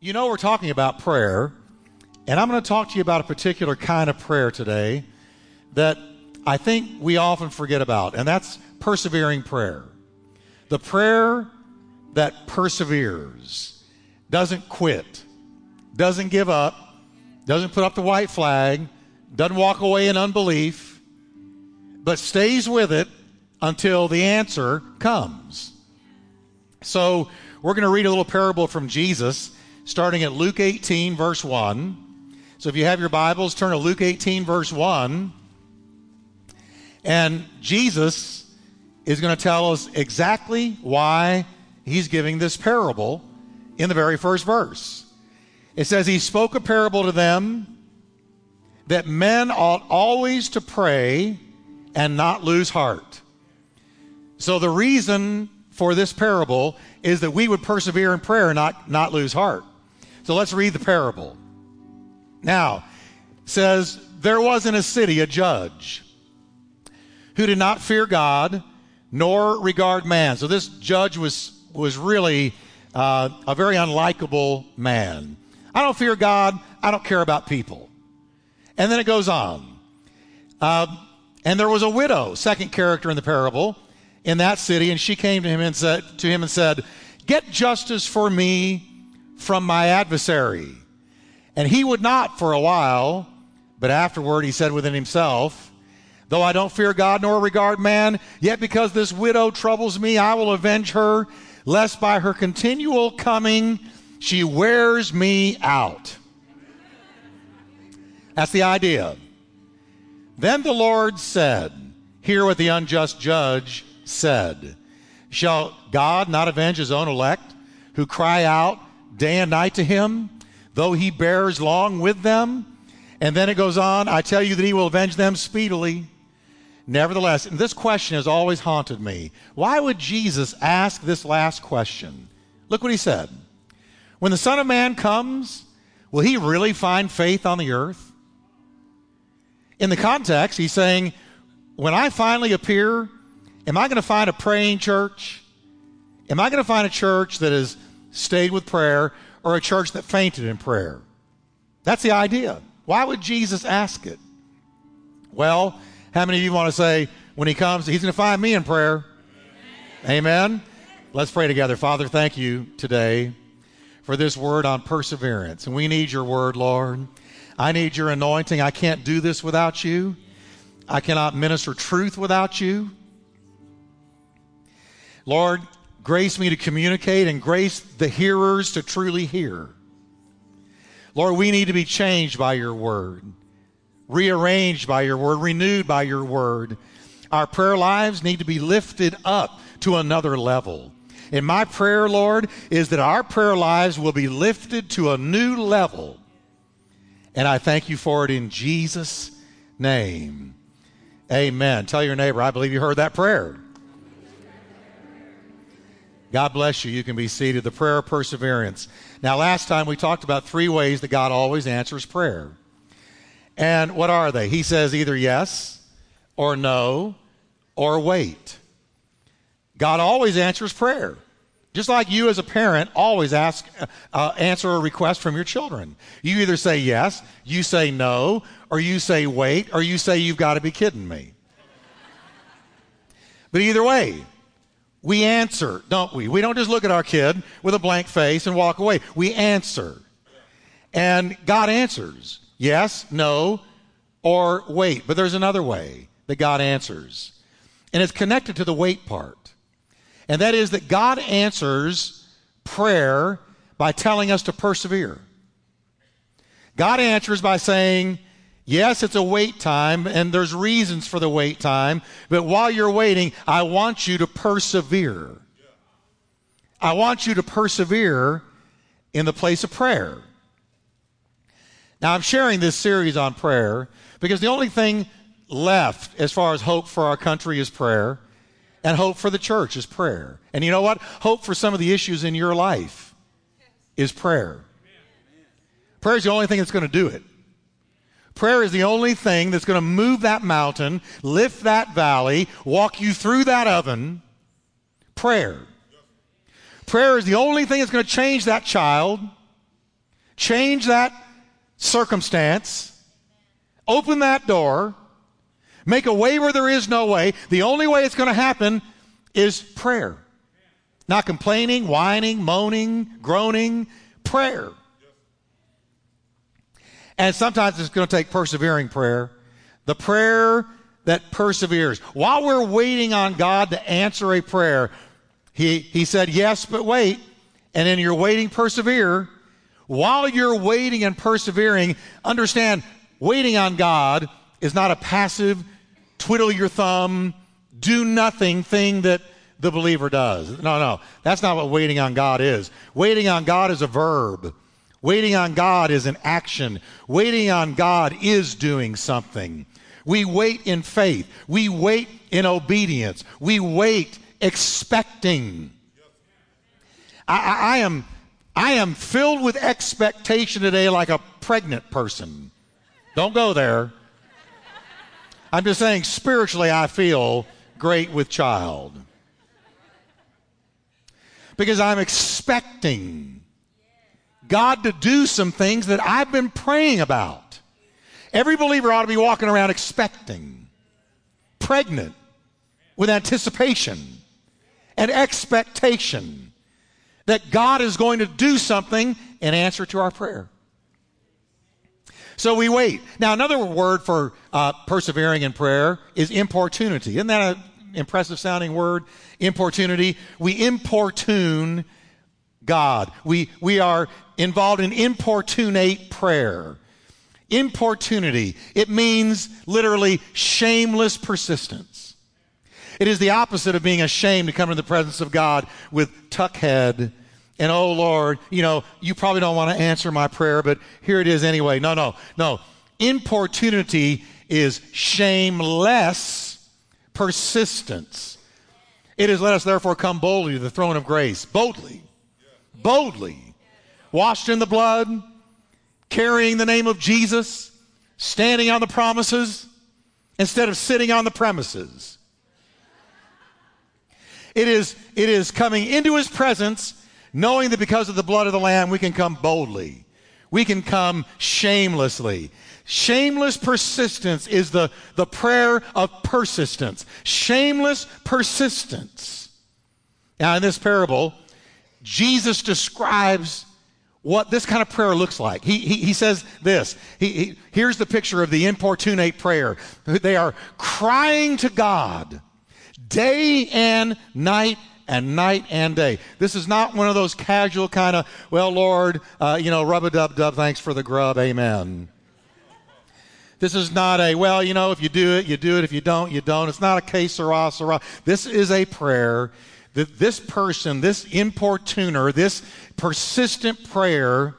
You know, we're talking about prayer, and I'm going to talk to you about a particular kind of prayer today that I think we often forget about, and that's persevering prayer. The prayer that perseveres, doesn't quit, doesn't give up, doesn't put up the white flag, doesn't walk away in unbelief, but stays with it until the answer comes. So, we're going to read a little parable from Jesus starting at Luke 18, verse 1. So if you have your Bibles, turn to Luke 18, verse 1. And Jesus is going to tell us exactly why he's giving this parable in the very first verse. It says, He spoke a parable to them that men ought always to pray and not lose heart. So the reason for this parable is that we would persevere in prayer and not, not lose heart. So let's read the parable. Now, says, There was in a city a judge who did not fear God nor regard man. So this judge was, was really uh, a very unlikable man. I don't fear God, I don't care about people. And then it goes on. Uh, and there was a widow, second character in the parable, in that city, and she came to him and said to him and said, Get justice for me from my adversary. And he would not for a while, but afterward he said within himself, Though I don't fear God nor regard man, yet because this widow troubles me, I will avenge her, lest by her continual coming she wears me out. That's the idea. Then the Lord said, Hear what the unjust judge said. Shall God not avenge his own elect who cry out day and night to him, though he bears long with them. And then it goes on, I tell you that he will avenge them speedily. Nevertheless, and this question has always haunted me. Why would Jesus ask this last question? Look what he said. When the Son of Man comes, will he really find faith on the earth? In the context, he's saying, when I finally appear, am I going to find a praying church? Am I going to find a church that is stayed with prayer or a church that fainted in prayer. That's the idea. Why would Jesus ask it? Well, how many of you want to say, when he comes, he's going to find me in prayer? Amen. Amen. Let's pray together. Father, thank you today for this word on perseverance. And we need your word, Lord. I need your anointing. I can't do this without you. I cannot minister truth without you. Lord, Grace me to communicate and grace the hearers to truly hear. Lord, we need to be changed by your word, rearranged by your word, renewed by your word. Our prayer lives need to be lifted up to another level. And my prayer, Lord, is that our prayer lives will be lifted to a new level. And I thank you for it in Jesus' name. Amen. Tell your neighbor, I believe you heard that prayer. God bless you. You can be seated. The prayer of perseverance. Now, last time we talked about three ways that God always answers prayer. And what are they? He says either yes or no or wait. God always answers prayer. Just like you as a parent always ask, uh, answer a request from your children. You either say yes, you say no, or you say wait, or you say you've got to be kidding me. But either way, we answer, don't we? We don't just look at our kid with a blank face and walk away. We answer. And God answers yes, no, or wait. But there's another way that God answers. And it's connected to the wait part. And that is that God answers prayer by telling us to persevere. God answers by saying, Yes, it's a wait time, and there's reasons for the wait time, but while you're waiting, I want you to persevere. I want you to persevere in the place of prayer. Now, I'm sharing this series on prayer because the only thing left as far as hope for our country is prayer, and hope for the church is prayer. And you know what? Hope for some of the issues in your life is prayer. Prayer is the only thing that's going to do it. Prayer is the only thing that's going to move that mountain, lift that valley, walk you through that oven. Prayer. Prayer is the only thing that's going to change that child. change that circumstance, open that door, make a way where there is no way. The only way it's going to happen is prayer. Not complaining, whining, moaning, groaning, prayer. And sometimes it's going to take persevering prayer. The prayer that perseveres. While we're waiting on God to answer a prayer, he, he said, Yes, but wait. And in your waiting, persevere. While you're waiting and persevering, understand waiting on God is not a passive, twiddle your thumb, do nothing thing that the believer does. No, no. That's not what waiting on God is. Waiting on God is a verb. Waiting on God is an action. Waiting on God is doing something. We wait in faith. We wait in obedience. We wait expecting. I, I, I, am, I am filled with expectation today like a pregnant person. Don't go there. I'm just saying, spiritually, I feel great with child. Because I'm expecting God to do some things that I've been praying about. Every believer ought to be walking around expecting, pregnant with anticipation and expectation that God is going to do something in answer to our prayer. So we wait. Now, another word for uh, persevering in prayer is importunity. Isn't that an impressive sounding word? Importunity. We importune God. We, we are involved in importunate prayer. Importunity. It means literally shameless persistence. It is the opposite of being ashamed to come into the presence of God with tuck head and, oh Lord, you know, you probably don't want to answer my prayer, but here it is anyway. No, no, no. Importunity is shameless persistence. It is let us therefore come boldly to the throne of grace. Boldly. Boldly. Washed in the blood, carrying the name of Jesus, standing on the promises instead of sitting on the premises. It is, it is coming into his presence, knowing that because of the blood of the Lamb, we can come boldly. We can come shamelessly. Shameless persistence is the, the prayer of persistence. Shameless persistence. Now, in this parable, Jesus describes what this kind of prayer looks like. He, he, he says this. He, he, here's the picture of the importunate prayer. They are crying to God day and night and night and day. This is not one of those casual kind of, well, Lord, uh, you know, rub a dub dub, thanks for the grub, amen. This is not a, well, you know, if you do it, you do it. If you don't, you don't. It's not a que sera, sera. This is a prayer that this person, this importuner, this persistent prayer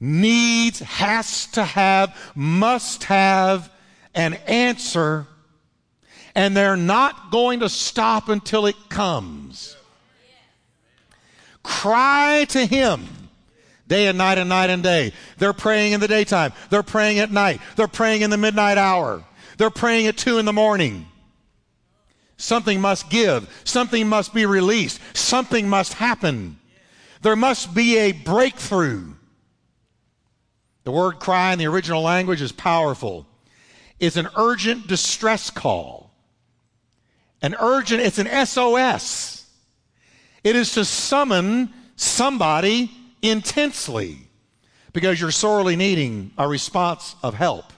needs, has to have, must have an answer, and they're not going to stop until it comes. Cry to Him day and night and night and day. They're praying in the daytime. They're praying at night. They're praying in the midnight hour. They're praying at two in the morning. Something must give. Something must be released. Something must happen. There must be a breakthrough. The word cry in the original language is powerful. It's an urgent distress call. An urgent, it's an SOS. It is to summon somebody intensely because you're sorely needing a response of help.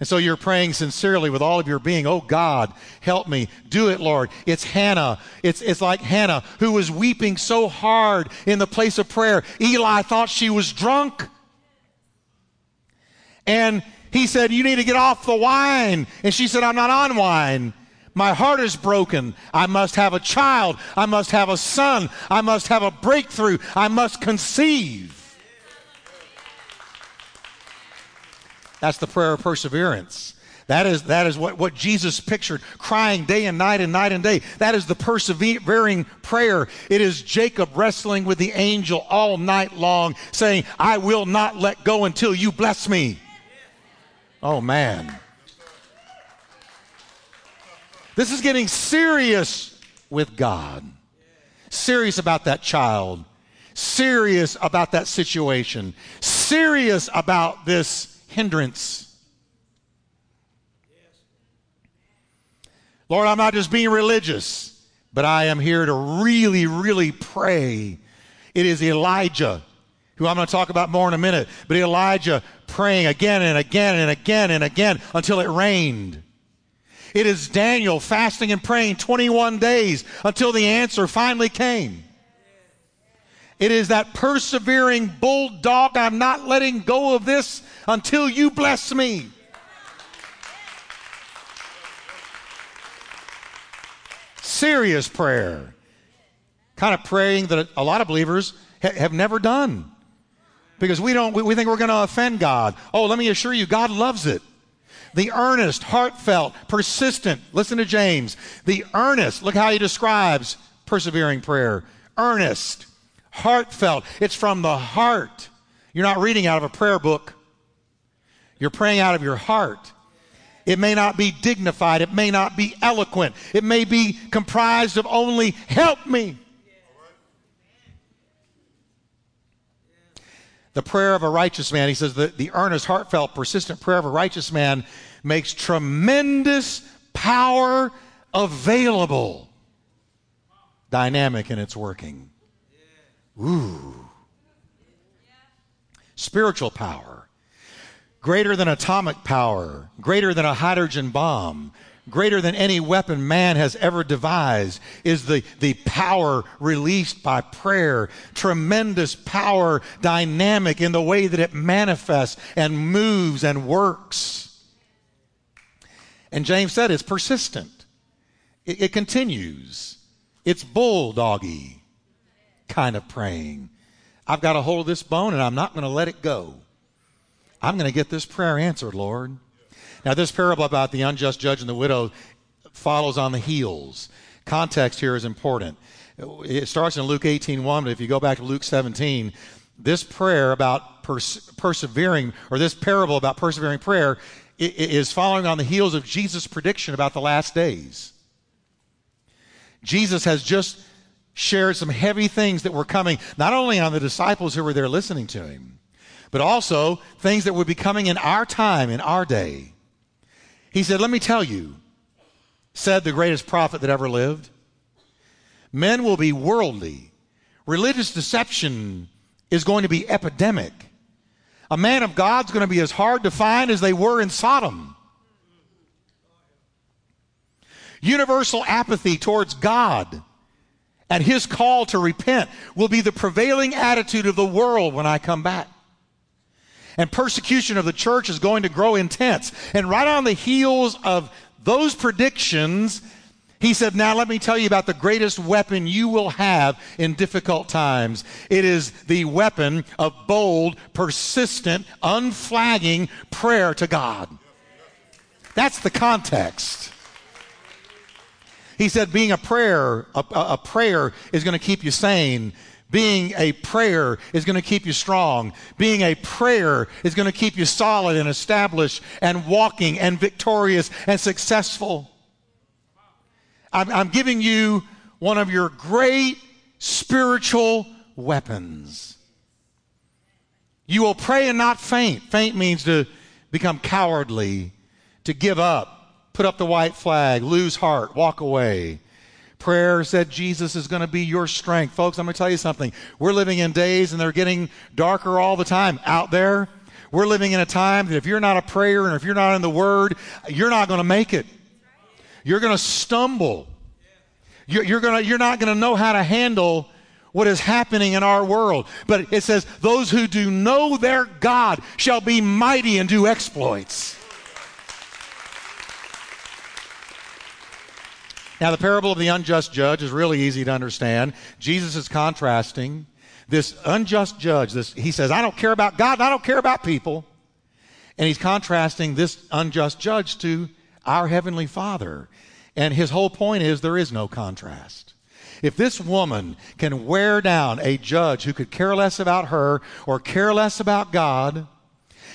And so you're praying sincerely with all of your being, oh God, help me. Do it, Lord. It's Hannah. It's, it's like Hannah who was weeping so hard in the place of prayer. Eli thought she was drunk. And he said, You need to get off the wine. And she said, I'm not on wine. My heart is broken. I must have a child. I must have a son. I must have a breakthrough. I must conceive. That's the prayer of perseverance. That is, that is what, what Jesus pictured, crying day and night and night and day. That is the persevering prayer. It is Jacob wrestling with the angel all night long, saying, I will not let go until you bless me. Oh, man. This is getting serious with God. Serious about that child. serious about that situation, serious about this hindrance. Lord, I'm not just being religious, but I am here to really, really pray. It is Elijah, who I'm going to talk about more in a minute, but Elijah praying again and again and again and again until it rained. It is Daniel fasting and praying 21 days until the answer finally came. It is that persevering bulldog, I'm not letting go of this until you bless me. Serious prayer. Kind of praying that a lot of believers ha- have never done. Because we don't, we, we think we're going to offend God. Oh, let me assure you, God loves it. The earnest, heartfelt, persistent, listen to James. The earnest, look how he describes persevering prayer. Earnest, heartfelt. It's from the heart. You're not reading out of a prayer book. You're praying out of your heart. It may not be dignified. It may not be eloquent. It may be comprised of only help me. The prayer of a righteous man, he says, the, the earnest, heartfelt, persistent prayer of a righteous man makes tremendous power available, dynamic in its working. Ooh. Spiritual power, greater than atomic power, greater than a hydrogen bomb, greater than any weapon man has ever devised is the, the power released by prayer. Tremendous power, dynamic in the way that it manifests and moves and works. And James said it's persistent, it, it continues. It's bulldoggy kind of praying. I've got a hold of this bone and I'm not going to let it go. I'm going to get this prayer answered, Lord. Now, this parable about the unjust judge and the widow follows on the heels. Context here is important. It starts in Luke 18 1, but if you go back to Luke 17, this prayer about pers- persevering, or this parable about persevering prayer, is following on the heels of Jesus' prediction about the last days. Jesus has just shared some heavy things that were coming, not only on the disciples who were there listening to him, but also things that would be coming in our time, in our day. He said, Let me tell you, said the greatest prophet that ever lived, men will be worldly. Religious deception is going to be epidemic. A man of God's going to be as hard to find as they were in Sodom. Universal apathy towards God and his call to repent will be the prevailing attitude of the world when I come back and persecution of the church is going to grow intense. And right on the heels of those predictions, he said, Now let me tell you about the greatest weapon you will have in difficult times. It is the weapon of bold, persistent, unflagging prayer to God. That's the context. He said, being a prayer, a, a prayer is going to keep you sane. Being a prayer is going to keep you strong. Being a prayer is going to keep you solid and established and walking and victorious and successful. I'm, I'm giving you one of your great spiritual weapons. You will pray and not faint. Faint means to become cowardly, to give up, put up the white flag, lose heart, walk away. Prayer said Jesus is going to be your strength. Folks, I'm going to tell you something. We're living in days and they're getting darker all the time out there. We're living in a time that if you're not a prayer and if you're not in the Word, you're not going to make it. You're going to stumble. You're, you're, gonna, you're not going to know how to handle what is happening in our world. But it says, those who do know their God shall be mighty and do exploits. Now, the parable of the unjust judge is really easy to understand. Jesus is contrasting this unjust judge. This, he says, I don't care about God, I don't care about people. And he's contrasting this unjust judge to our Heavenly Father. And his whole point is there is no contrast. If this woman can wear down a judge who could care less about her or care less about God,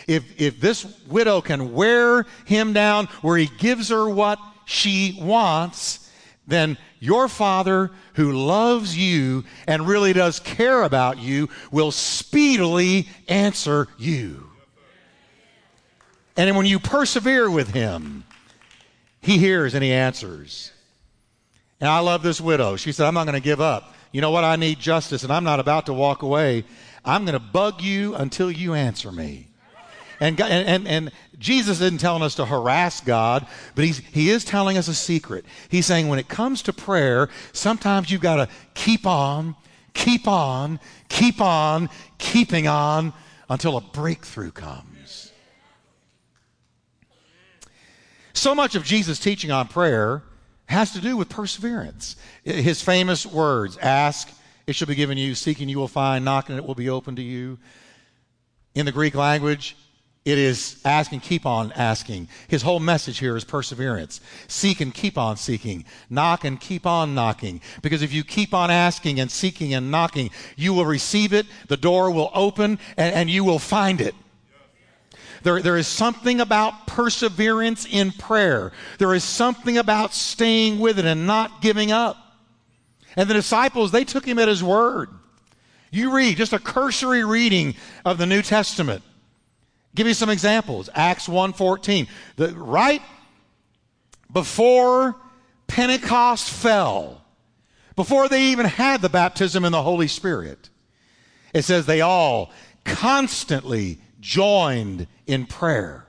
if, if this widow can wear him down where he gives her what she wants, then your Father who loves you and really does care about you will speedily answer you. And when you persevere with Him, He hears and He answers. And I love this widow. She said, I'm not going to give up. You know what? I need justice, and I'm not about to walk away. I'm going to bug you until you answer me. And, and, and, and, Jesus isn't telling us to harass God, but he's, he is telling us a secret. He's saying when it comes to prayer, sometimes you've got to keep on, keep on, keep on, keeping on until a breakthrough comes. So much of Jesus' teaching on prayer has to do with perseverance. His famous words ask, it shall be given you, seeking, you will find, knocking, it will be open to you. In the Greek language, it is ask and keep on asking. His whole message here is perseverance. Seek and keep on seeking. Knock and keep on knocking. Because if you keep on asking and seeking and knocking, you will receive it, the door will open, and, and you will find it. There, there is something about perseverance in prayer. There is something about staying with it and not giving up. And the disciples, they took him at his word. You read just a cursory reading of the New Testament. Give you some examples. Acts 1:14. The right before Pentecost fell, before they even had the baptism in the Holy Spirit, it says they all constantly joined in prayer.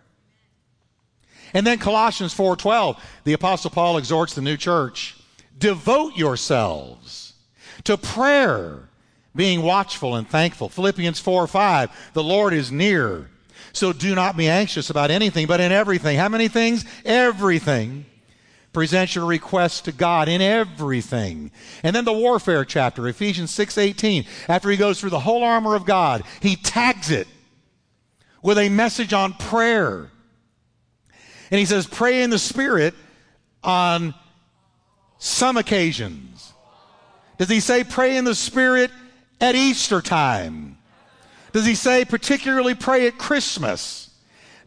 And then Colossians 4:12, the apostle Paul exhorts the new church, devote yourselves to prayer, being watchful and thankful. Philippians 4:5, the Lord is near. So do not be anxious about anything, but in everything. How many things? Everything. Present your requests to God in everything. And then the warfare chapter, Ephesians 6:18. After he goes through the whole armor of God, he tags it with a message on prayer. And he says, pray in the Spirit on some occasions. Does he say pray in the Spirit at Easter time? Does he say particularly pray at Christmas?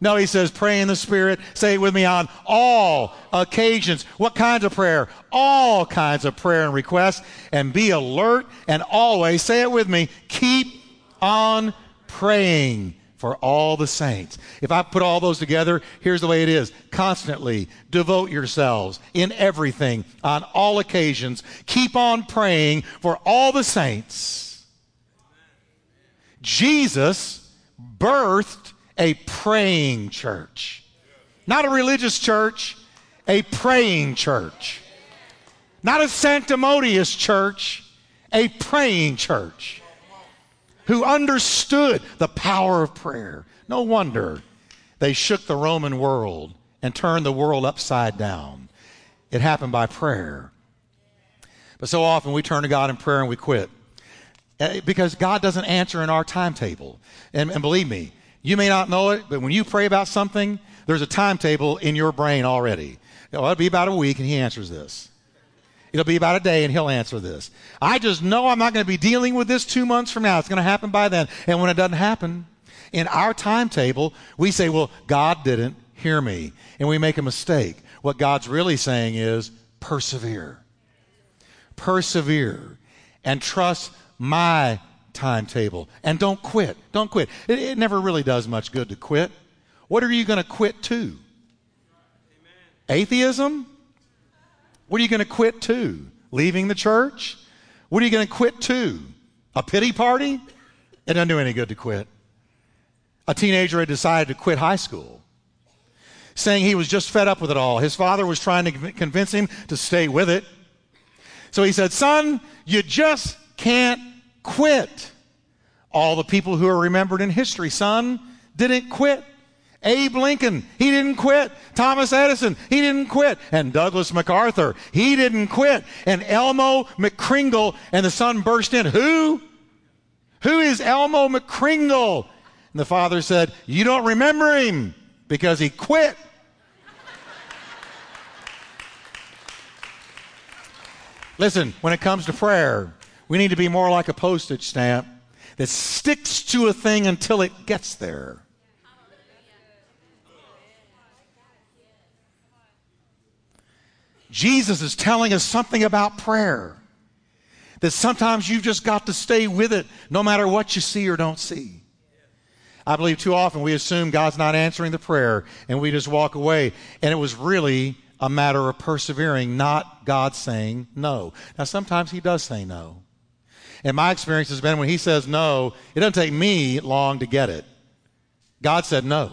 No, he says pray in the Spirit. Say it with me on all occasions. What kinds of prayer? All kinds of prayer and requests. And be alert and always, say it with me, keep on praying for all the saints. If I put all those together, here's the way it is. Constantly devote yourselves in everything, on all occasions. Keep on praying for all the saints Jesus birthed a praying church. Not a religious church, a praying church. Not a sanctimonious church, a praying church who understood the power of prayer. No wonder they shook the Roman world and turned the world upside down. It happened by prayer. But so often we turn to God in prayer and we quit. Uh, because God doesn't answer in our timetable. And, and believe me, you may not know it, but when you pray about something, there's a timetable in your brain already. It'll be about a week and he answers this. It'll be about a day and he'll answer this. I just know I'm not going to be dealing with this two months from now. It's going to happen by then. And when it doesn't happen, in our timetable, we say, well, God didn't hear me. And we make a mistake. What God's really saying is persevere. Persevere and trust my timetable. And don't quit. Don't quit. It, it never really does much good to quit. What are you going to quit to? Amen. Atheism? What are you going to quit to? Leaving the church? What are you going to quit to? A pity party? It doesn't do any good to quit. A teenager had decided to quit high school, saying he was just fed up with it all. His father was trying to convince him to stay with it. So he said, Son, you just can't quit. All the people who are remembered in history, son, didn't quit. Abe Lincoln, he didn't quit. Thomas Edison, he didn't quit. And Douglas MacArthur, he didn't quit. And Elmo McCringle, and the son burst in. Who? Who is Elmo McCringle? And the father said, You don't remember him because he quit. Listen, when it comes to prayer, we need to be more like a postage stamp that sticks to a thing until it gets there. Jesus is telling us something about prayer. That sometimes you've just got to stay with it no matter what you see or don't see. I believe too often we assume God's not answering the prayer and we just walk away. And it was really a matter of persevering, not God saying no. Now, sometimes He does say no. And my experience has been when He says no, it doesn't take me long to get it. God said no.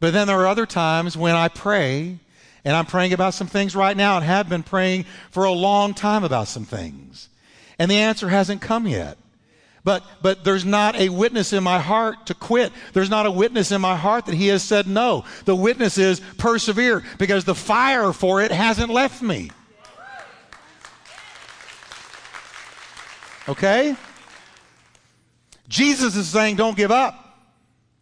But then there are other times when I pray and I'm praying about some things right now and have been praying for a long time about some things. And the answer hasn't come yet. But, but there's not a witness in my heart to quit. There's not a witness in my heart that he has said no. The witness is persevere because the fire for it hasn't left me. Okay? Jesus is saying, don't give up.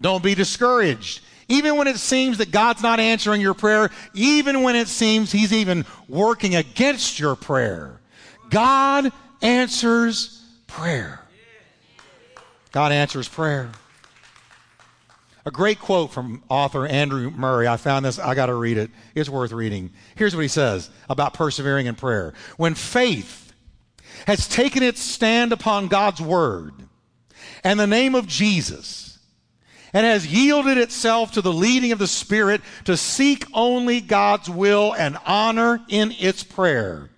Don't be discouraged. Even when it seems that God's not answering your prayer, even when it seems He's even working against your prayer, God answers prayer. God answers prayer. A great quote from author Andrew Murray. I found this, I got to read it. It's worth reading. Here's what he says about persevering in prayer. When faith has taken its stand upon God's word and the name of Jesus, and has yielded itself to the leading of the Spirit to seek only God's will and honor in its prayer.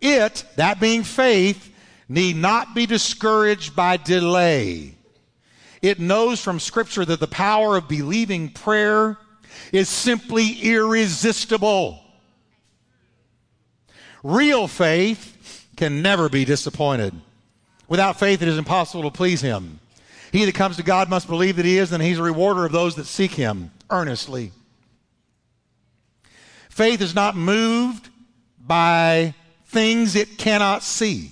It, that being faith, need not be discouraged by delay. It knows from Scripture that the power of believing prayer is simply irresistible. Real faith can never be disappointed. Without faith, it is impossible to please Him. He that comes to God must believe that He is, and He's a rewarder of those that seek Him earnestly. Faith is not moved by things it cannot see.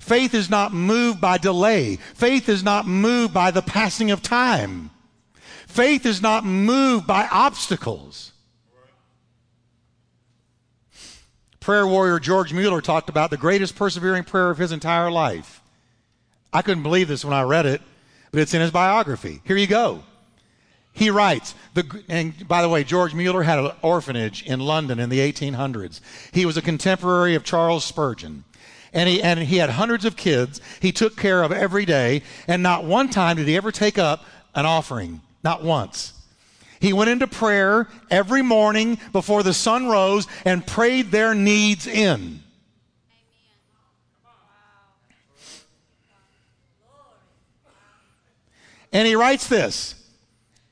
Faith is not moved by delay. Faith is not moved by the passing of time. Faith is not moved by obstacles. Prayer warrior George Mueller talked about the greatest persevering prayer of his entire life. I couldn't believe this when I read it, but it's in his biography. Here you go. He writes, the, and by the way, George Mueller had an orphanage in London in the 1800s. He was a contemporary of Charles Spurgeon. And he, and he had hundreds of kids he took care of every day, and not one time did he ever take up an offering. Not once. He went into prayer every morning before the sun rose and prayed their needs in. And he writes this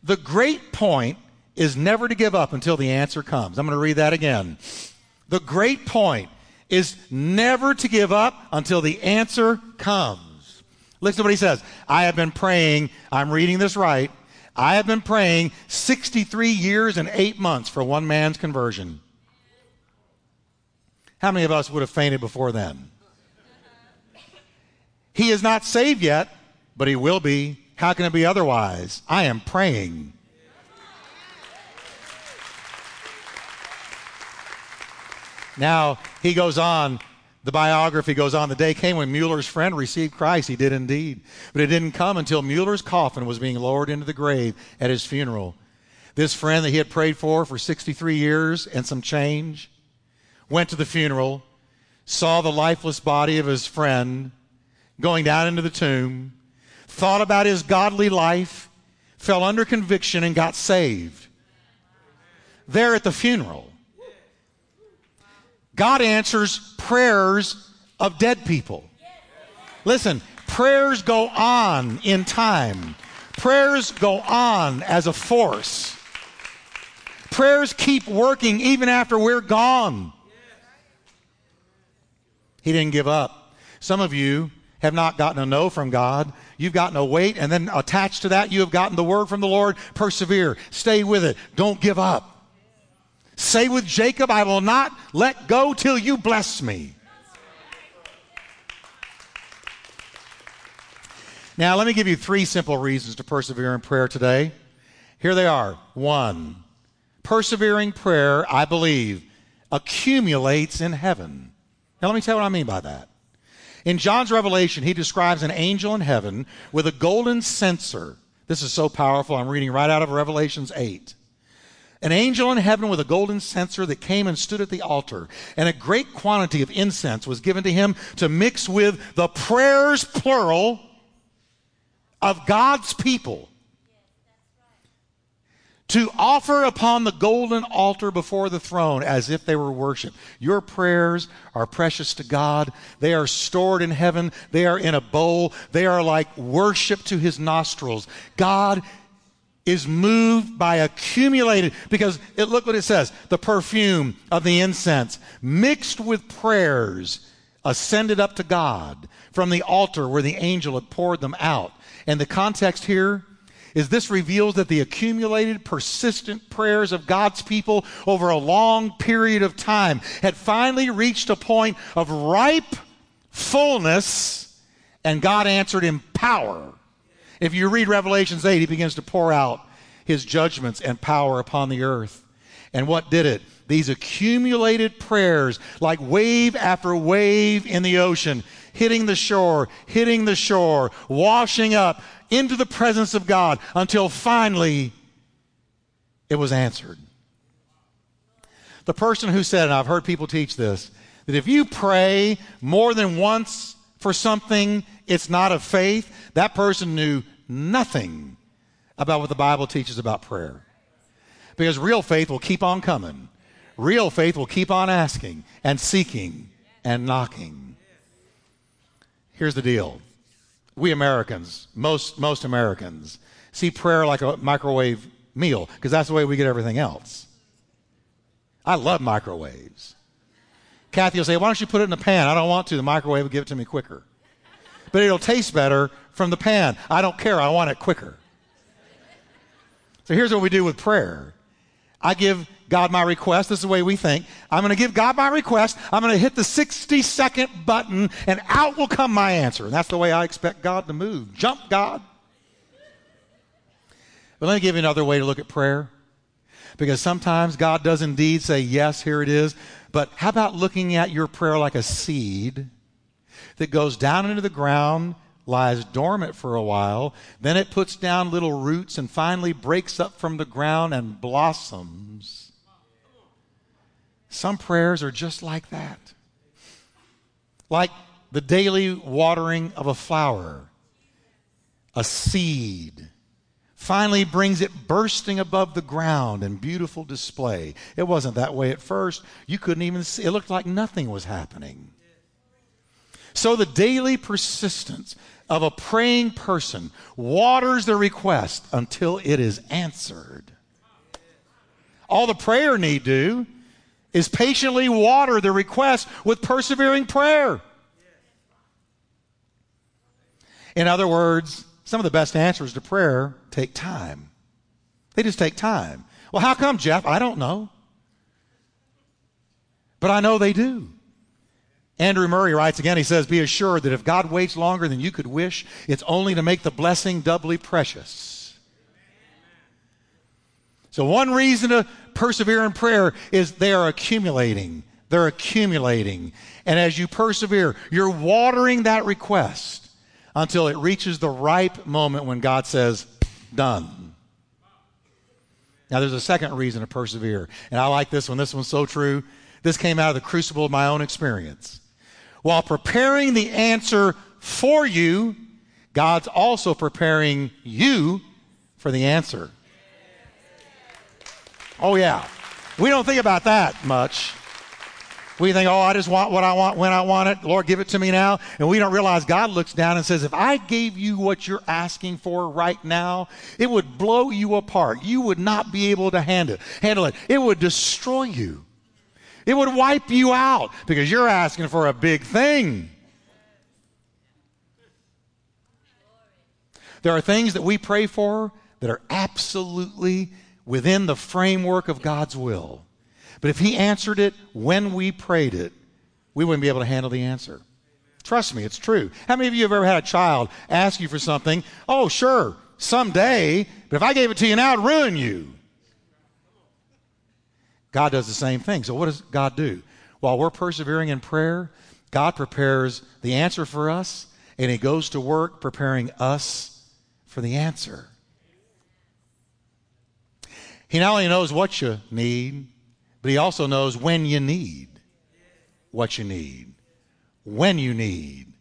The great point is never to give up until the answer comes. I'm going to read that again. The great point is never to give up until the answer comes. Listen to what he says. I have been praying, I'm reading this right. I have been praying 63 years and eight months for one man's conversion. How many of us would have fainted before then? He is not saved yet, but he will be how can it be otherwise? I am praying. Now, he goes on, the biography goes on. The day came when Mueller's friend received Christ. He did indeed. But it didn't come until Mueller's coffin was being lowered into the grave at his funeral. This friend that he had prayed for for 63 years and some change went to the funeral, saw the lifeless body of his friend going down into the tomb, thought about his godly life, fell under conviction, and got saved. There at the funeral. God answers prayers of dead people. Listen, prayers go on in time. Prayers go on as a force. Prayers keep working even after we're gone. He didn't give up. Some of you have not gotten a no from God. You've gotten a wait, and then attached to that, you have gotten the word from the Lord. Persevere. Stay with it. Don't give up. Say with Jacob, I will not let go till you bless me. Now, let me give you three simple reasons to persevere in prayer today. Here they are. One, persevering prayer, I believe, accumulates in heaven. Now, let me tell you what I mean by that. In John's revelation, he describes an angel in heaven with a golden censer. This is so powerful. I'm reading right out of Revelations 8. An angel in heaven with a golden censer that came and stood at the altar, and a great quantity of incense was given to him to mix with the prayers, plural, of God's people. To offer upon the golden altar before the throne as if they were worship. Your prayers are precious to God. They are stored in heaven. They are in a bowl. They are like worship to his nostrils. God is moved by accumulated, because it, look what it says the perfume of the incense mixed with prayers ascended up to God from the altar where the angel had poured them out. And the context here is this reveals that the accumulated, persistent prayers of God's people over a long period of time had finally reached a point of ripe fullness, and God answered in power. If you read Revelations 8, he begins to pour out his judgments and power upon the earth. And what did it? These accumulated prayers, like wave after wave in the ocean, hitting the shore, hitting the shore, washing up into the presence of God until finally it was answered. The person who said, and I've heard people teach this, that if you pray more than once for something it's not of faith, that person knew nothing about what the Bible teaches about prayer. Because real faith will keep on coming. Real faith will keep on asking and seeking and knocking. Here's the deal. We Americans, most, most Americans, see prayer like a microwave meal because that's the way we get everything else. I love microwaves. Kathy will say, Why don't you put it in the pan? I don't want to. The microwave will give it to me quicker but it'll taste better from the pan. I don't care. I want it quicker. So here's what we do with prayer. I give God my request. This is the way we think. I'm going to give God my request. I'm going to hit the 60 second button and out will come my answer. And that's the way I expect God to move. Jump, God. But let me give you another way to look at prayer. Because sometimes God does indeed say, Yes, here it is. But how about looking at your prayer like a seed? that goes down into the ground, lies dormant for a while, then it puts down little roots and finally breaks up from the ground and blossoms. Some prayers are just like that. Like the daily watering of a flower, a seed finally brings it bursting above the ground in beautiful display. It wasn't that way at first. You couldn't even see, it looked like nothing was happening. So the daily persistence of a praying person waters the request until it is answered. All the prayer need do is patiently water the request with persevering prayer. In other words, some of the best answers to prayer take time. They just take time. Well, how come, Jeff? I don't know. But I know they do. Andrew Murray writes again, he says, Be assured that if God waits longer than you could wish, it's only to make the blessing doubly precious. So, one reason to persevere in prayer is they are accumulating. They're accumulating. And as you persevere, you're watering that request until it reaches the ripe moment when God says, Done. Now, there's a second reason to persevere. And I like this one. This one's so true. This came out of the crucible of my own experience. While preparing the answer for you, God's also preparing you for the answer. Oh, yeah. We don't think about that much. We think, oh, I just want what I want when I want it. Lord, give it to me now. And we don't realize God looks down and says, if I gave you what you're asking for right now, it would blow you apart. You would not be able to handle it. Handle it. It would destroy you. It would wipe you out because you're asking for a big thing. There are things that we pray for that are absolutely within the framework of God's will. But if He answered it when we prayed it, we wouldn't be able to handle the answer. Trust me, it's true. How many of you have ever had a child ask you for something? Oh, sure, someday, but if I gave it to you now, it'd ruin you. God does the same thing. So, what does God do? While we're persevering in prayer, God prepares the answer for us, and He goes to work preparing us for the answer. He not only knows what you need, but He also knows when you need what you need. When you need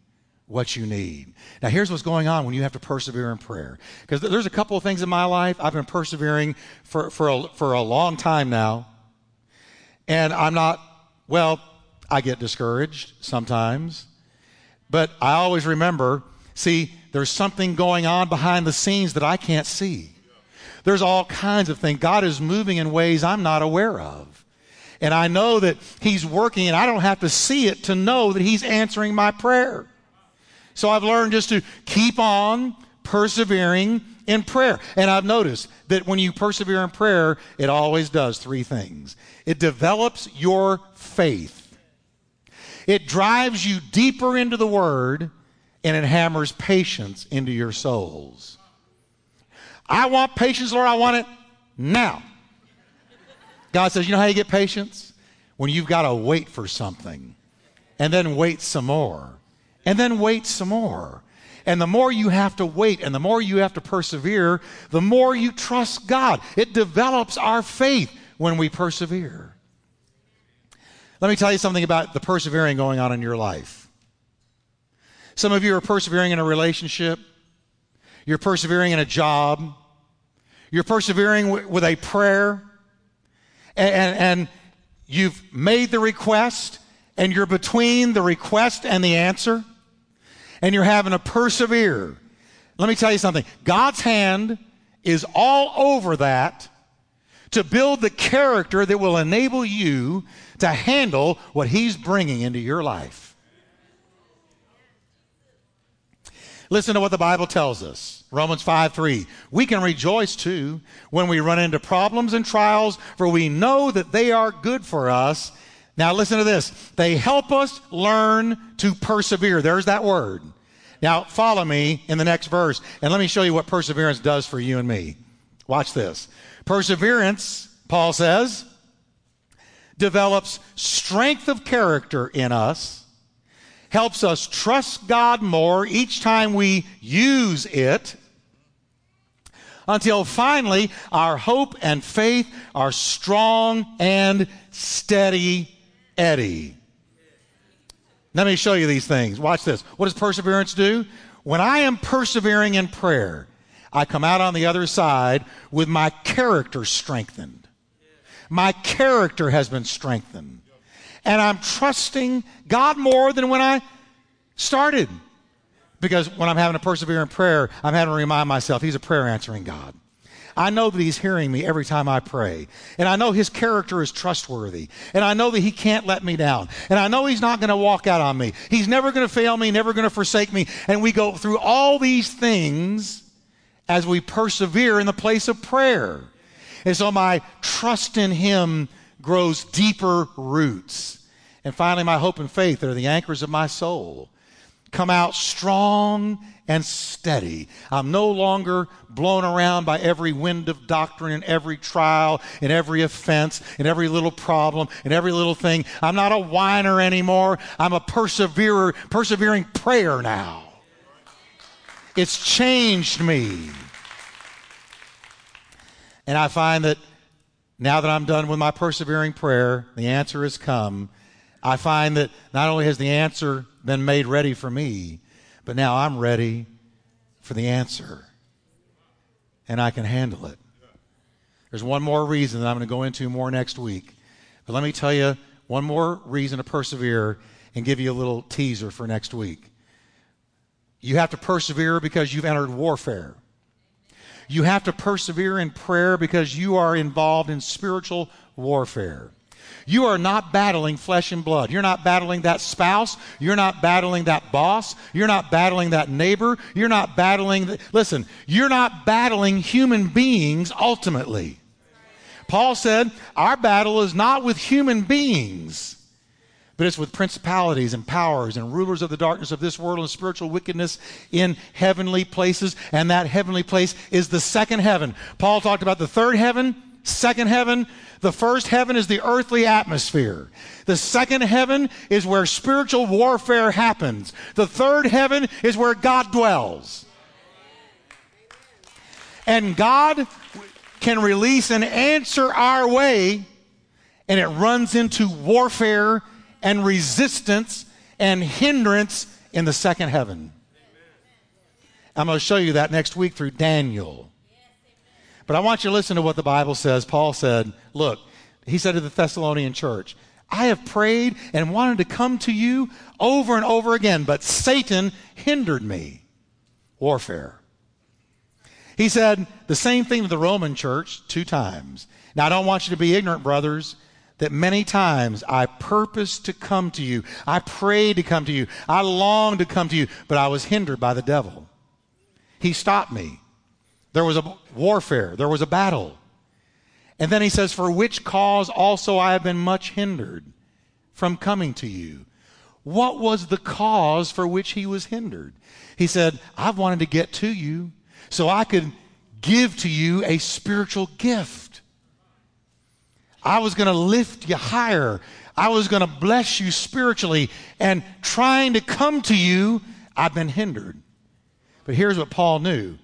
what you need. Now, here's what's going on when you have to persevere in prayer. Because there's a couple of things in my life I've been persevering for, for, a, for a long time now. And I'm not, well, I get discouraged sometimes. But I always remember see, there's something going on behind the scenes that I can't see. There's all kinds of things. God is moving in ways I'm not aware of. And I know that He's working, and I don't have to see it to know that He's answering my prayer. So I've learned just to keep on persevering in prayer. And I've noticed that when you persevere in prayer, it always does three things it develops your faith, it drives you deeper into the Word, and it hammers patience into your souls. I want patience, Lord. I want it now. God says, You know how you get patience? When you've got to wait for something, and then wait some more, and then wait some more. And the more you have to wait and the more you have to persevere, the more you trust God. It develops our faith when we persevere. Let me tell you something about the persevering going on in your life. Some of you are persevering in a relationship, you're persevering in a job, you're persevering with a prayer, and, and, you've made the request, and you're between the request and the answer, and you're having to persevere. Let me tell you something God's hand is all over that to build the character that will enable you to handle what He's bringing into your life. Listen to what the Bible tells us. Romans 5 3. We can rejoice too when we run into problems and trials, for we know that they are good for us. Now, listen to this. They help us learn to persevere. There's that word. Now, follow me in the next verse, and let me show you what perseverance does for you and me. Watch this. Perseverance, Paul says, develops strength of character in us helps us trust God more each time we use it until finally our hope and faith are strong and steady Eddie. Let me show you these things. Watch this. What does perseverance do? When I am persevering in prayer, I come out on the other side with my character strengthened. My character has been strengthened and I'm trusting God more than when I started. Because when I'm having to persevere in prayer, I'm having to remind myself He's a prayer answering God. I know that He's hearing me every time I pray. And I know His character is trustworthy. And I know that He can't let me down. And I know He's not going to walk out on me. He's never going to fail me, never going to forsake me. And we go through all these things as we persevere in the place of prayer. And so my trust in Him grows deeper roots. And finally, my hope and faith are the anchors of my soul. Come out strong and steady. I'm no longer blown around by every wind of doctrine and every trial and every offense and every little problem and every little thing. I'm not a whiner anymore. I'm a perseverer, persevering prayer now. It's changed me. And I find that now that I'm done with my persevering prayer, the answer has come. I find that not only has the answer been made ready for me, but now I'm ready for the answer. And I can handle it. There's one more reason that I'm going to go into more next week. But let me tell you one more reason to persevere and give you a little teaser for next week. You have to persevere because you've entered warfare. You have to persevere in prayer because you are involved in spiritual warfare. You are not battling flesh and blood. You're not battling that spouse. You're not battling that boss. You're not battling that neighbor. You're not battling, the, listen, you're not battling human beings ultimately. Paul said, Our battle is not with human beings but it's with principalities and powers and rulers of the darkness of this world and spiritual wickedness in heavenly places. And that heavenly place is the second heaven. Paul talked about the third heaven, second heaven. The first heaven is the earthly atmosphere. The second heaven is where spiritual warfare happens. The third heaven is where God dwells. And God, can release an answer our way, and it runs into warfare and resistance and hindrance in the second heaven. I'm going to show you that next week through Daniel. But I want you to listen to what the Bible says. Paul said, Look, he said to the Thessalonian church, I have prayed and wanted to come to you over and over again, but Satan hindered me. Warfare. He said the same thing to the Roman church two times. Now, I don't want you to be ignorant, brothers, that many times I purposed to come to you. I prayed to come to you. I longed to come to you, but I was hindered by the devil. He stopped me. There was a warfare, there was a battle. And then he says, For which cause also I have been much hindered from coming to you. What was the cause for which he was hindered? He said, I've wanted to get to you so I could give to you a spiritual gift. I was going to lift you higher. I was going to bless you spiritually. And trying to come to you, I've been hindered. But here's what Paul knew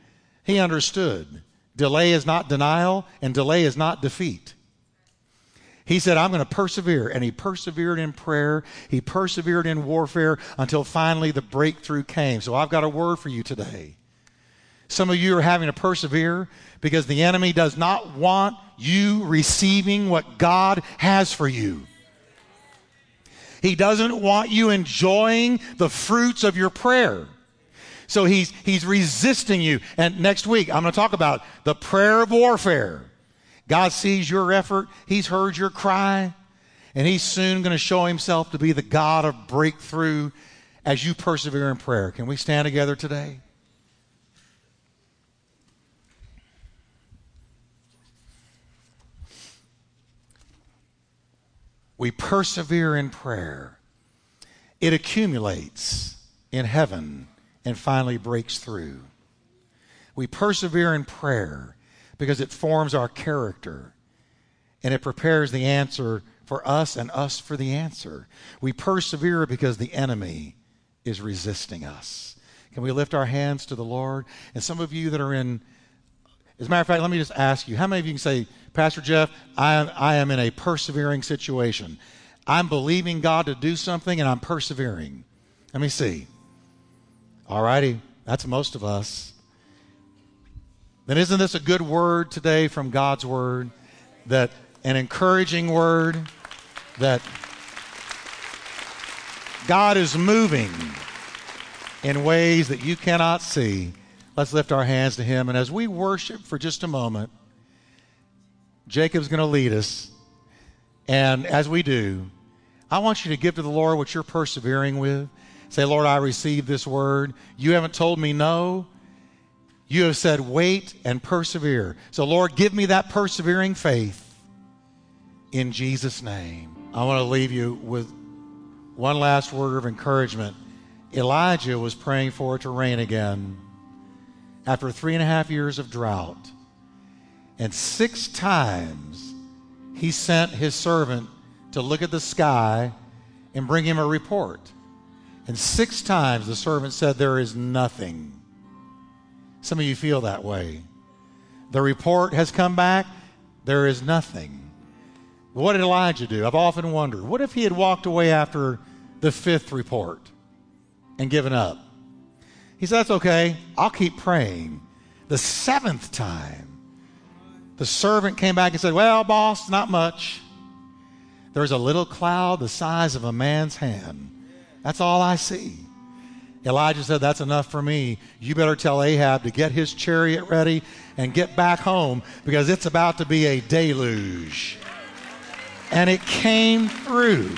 he understood delay is not denial, and delay is not defeat. He said, I'm going to persevere. And he persevered in prayer. He persevered in warfare until finally the breakthrough came. So I've got a word for you today. Some of you are having to persevere because the enemy does not want you receiving what God has for you. He doesn't want you enjoying the fruits of your prayer. So he's, he's resisting you. And next week, I'm going to talk about the prayer of warfare. God sees your effort, He's heard your cry, and He's soon going to show Himself to be the God of breakthrough as you persevere in prayer. Can we stand together today? We persevere in prayer, it accumulates in heaven and finally breaks through. We persevere in prayer because it forms our character and it prepares the answer for us and us for the answer. We persevere because the enemy is resisting us. Can we lift our hands to the Lord? And some of you that are in, as a matter of fact, let me just ask you how many of you can say, Pastor Jeff, I am, I am in a persevering situation. I'm believing God to do something and I'm persevering. Let me see. All righty, that's most of us. Then isn't this a good word today from God's word? That an encouraging word that God is moving in ways that you cannot see. Let's lift our hands to Him. And as we worship for just a moment, Jacob's going to lead us. And as we do, I want you to give to the Lord what you're persevering with. Say, Lord, I receive this word. You haven't told me no. You have said, wait and persevere. So, Lord, give me that persevering faith in Jesus' name. I want to leave you with one last word of encouragement. Elijah was praying for it to rain again after three and a half years of drought. And six times he sent his servant to look at the sky and bring him a report. And six times the servant said, There is nothing. Some of you feel that way. The report has come back, there is nothing. What did Elijah do? I've often wondered what if he had walked away after the fifth report and given up? He said, That's okay. I'll keep praying. The seventh time, the servant came back and said, Well, boss, not much. There's a little cloud the size of a man's hand. That's all I see. Elijah said, That's enough for me. You better tell Ahab to get his chariot ready and get back home because it's about to be a deluge. And it came through.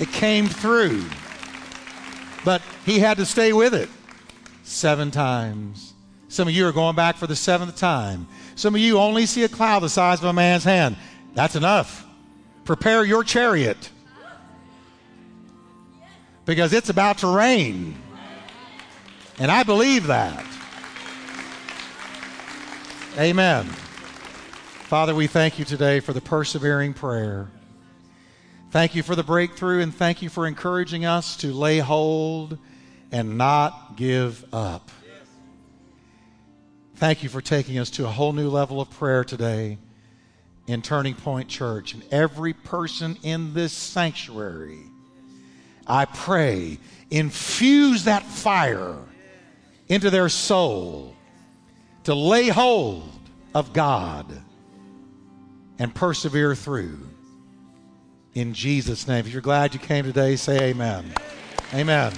It came through. But he had to stay with it seven times. Some of you are going back for the seventh time. Some of you only see a cloud the size of a man's hand. That's enough. Prepare your chariot because it's about to rain. And I believe that. Amen. Father, we thank you today for the persevering prayer. Thank you for the breakthrough and thank you for encouraging us to lay hold and not give up. Thank you for taking us to a whole new level of prayer today in Turning Point Church. And every person in this sanctuary, I pray, infuse that fire into their soul to lay hold of God and persevere through. In Jesus' name. If you're glad you came today, say amen. Amen.